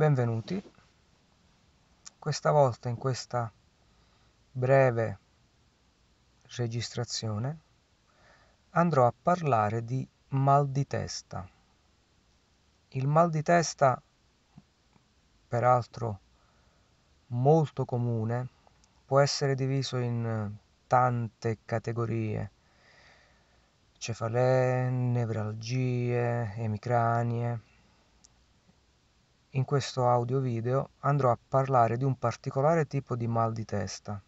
Benvenuti. Questa volta in questa breve registrazione andrò a parlare di mal di testa. Il mal di testa, peraltro molto comune, può essere diviso in tante categorie. Cefalee, nevralgie, emicranie in questo audio video andrò a parlare di un particolare tipo di mal di testa,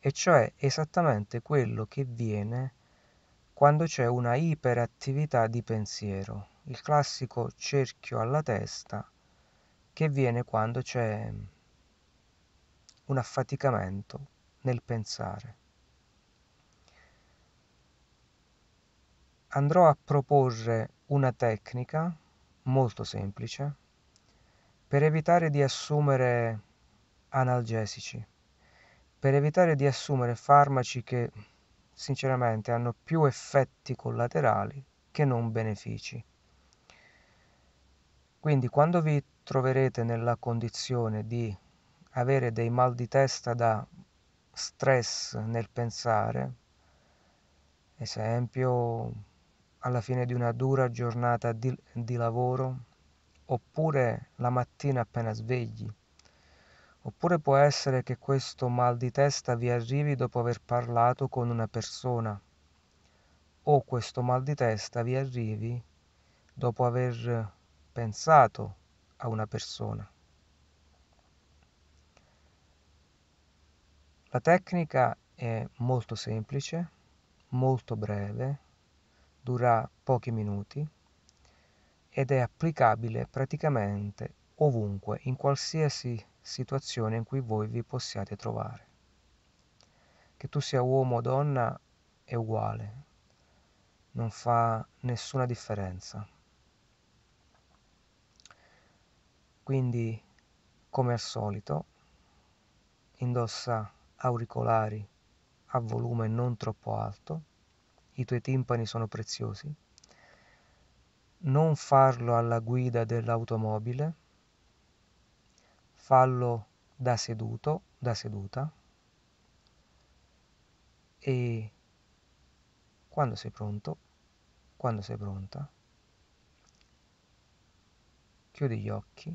e cioè esattamente quello che viene quando c'è una iperattività di pensiero, il classico cerchio alla testa che viene quando c'è un affaticamento nel pensare. Andrò a proporre una tecnica molto semplice per evitare di assumere analgesici, per evitare di assumere farmaci che sinceramente hanno più effetti collaterali che non benefici. Quindi quando vi troverete nella condizione di avere dei mal di testa da stress nel pensare, esempio alla fine di una dura giornata di, di lavoro, oppure la mattina appena svegli. Oppure può essere che questo mal di testa vi arrivi dopo aver parlato con una persona, o questo mal di testa vi arrivi dopo aver pensato a una persona. La tecnica è molto semplice, molto breve, dura pochi minuti ed è applicabile praticamente ovunque, in qualsiasi situazione in cui voi vi possiate trovare. Che tu sia uomo o donna è uguale, non fa nessuna differenza. Quindi, come al solito, indossa auricolari a volume non troppo alto i tuoi timpani sono preziosi, non farlo alla guida dell'automobile, fallo da seduto, da seduta. E quando sei pronto, quando sei pronta, chiudi gli occhi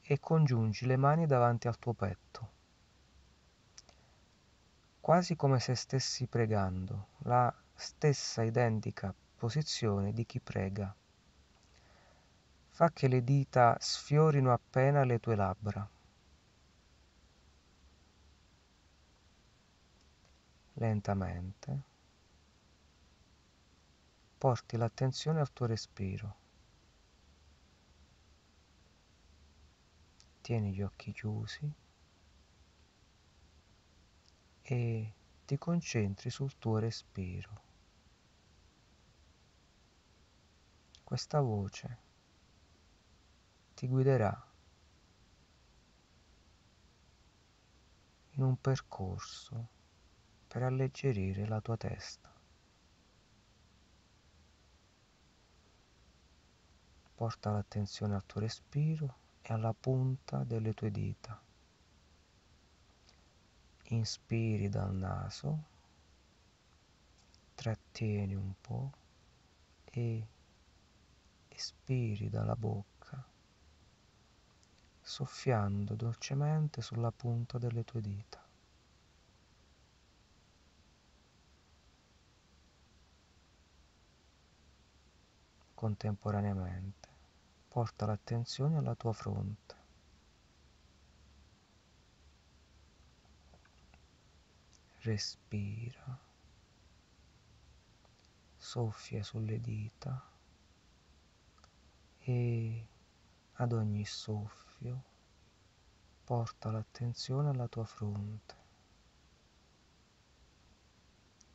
e congiungi le mani davanti al tuo petto quasi come se stessi pregando, la stessa identica posizione di chi prega. Fa che le dita sfiorino appena le tue labbra. Lentamente porti l'attenzione al tuo respiro. Tieni gli occhi chiusi e ti concentri sul tuo respiro. Questa voce ti guiderà in un percorso per alleggerire la tua testa. Porta l'attenzione al tuo respiro e alla punta delle tue dita inspiri dal naso, trattieni un po' e espiri dalla bocca, soffiando dolcemente sulla punta delle tue dita. Contemporaneamente porta l'attenzione alla tua fronte. Respira, soffia sulle dita. E ad ogni soffio porta l'attenzione alla tua fronte.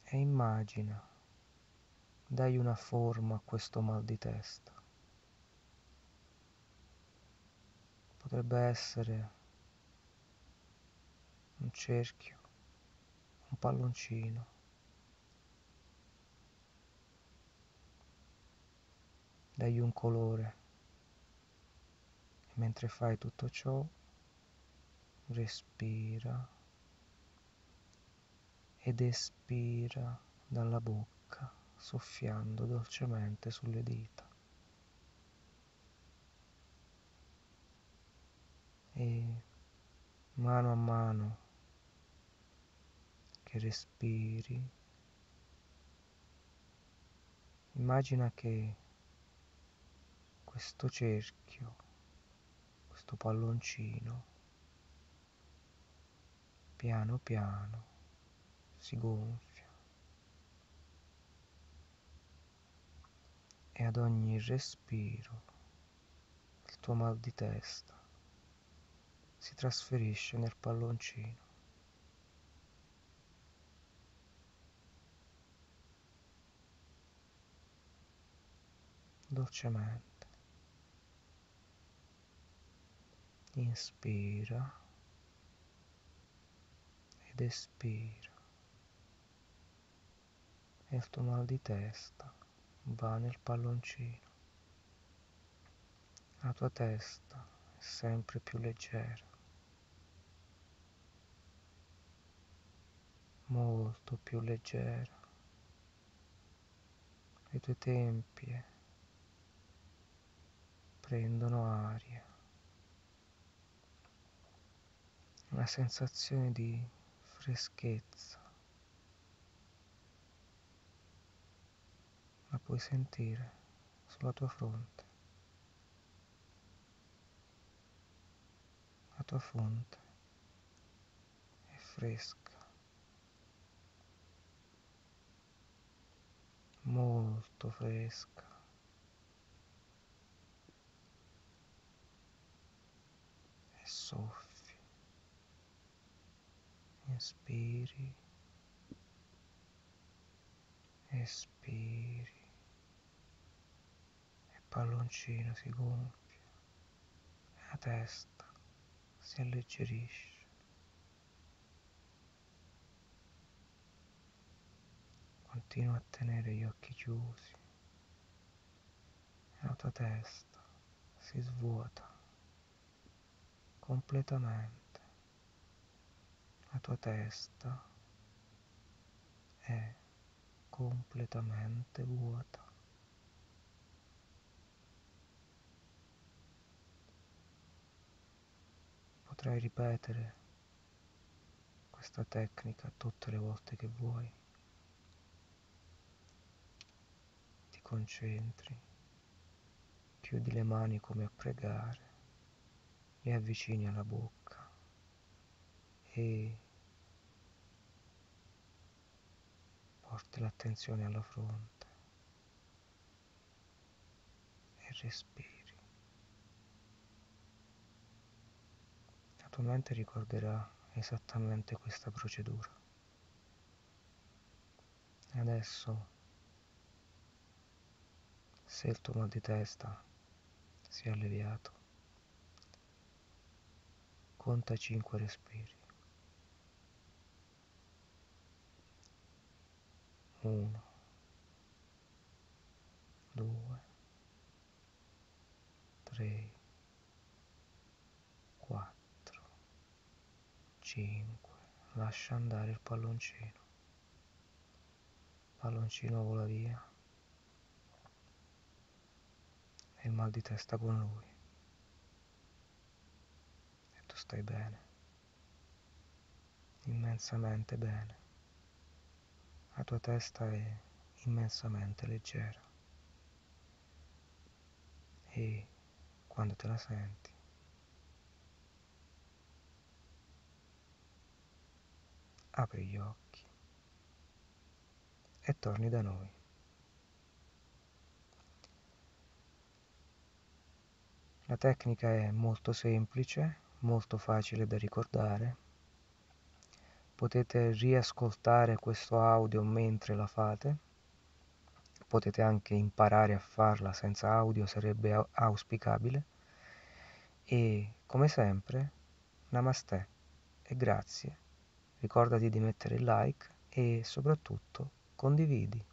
E immagina, dai una forma a questo mal di testa. Potrebbe essere un cerchio un palloncino. Dagli un colore. Mentre fai tutto ciò, respira ed espira dalla bocca, soffiando dolcemente sulle dita. E mano a mano che respiri, immagina che questo cerchio, questo palloncino, piano piano si gonfia e ad ogni respiro il tuo mal di testa si trasferisce nel palloncino. Dolcemente. Inspira ed espira. E il tuo mal di testa va nel palloncino. La tua testa è sempre più leggera. Molto più leggera. Le tue tempie prendono aria. Una sensazione di freschezza. La puoi sentire sulla tua fronte. La tua fronte è fresca. Molto fresca. Soffi, inspiri, espiri, il palloncino si gonfia, la testa si alleggerisce. Continua a tenere gli occhi chiusi. E la tua testa si svuota completamente. La tua testa è completamente vuota. Potrai ripetere questa tecnica tutte le volte che vuoi. Ti concentri, chiudi le mani come a pregare le avvicini alla bocca e porti l'attenzione alla fronte e respiri. La tua mente ricorderà esattamente questa procedura. E adesso, se il tuo mal di testa si è alleviato, Conta 5 respiri. 1 2 3 4 5 lascia andare il palloncino. Palloncino vola via. E il mal di testa con lui stai bene, immensamente bene. La tua testa è immensamente leggera e quando te la senti apri gli occhi e torni da noi. La tecnica è molto semplice molto facile da ricordare. Potete riascoltare questo audio mentre la fate. Potete anche imparare a farla senza audio, sarebbe auspicabile. E come sempre, namaste e grazie. Ricordati di mettere like e soprattutto condividi.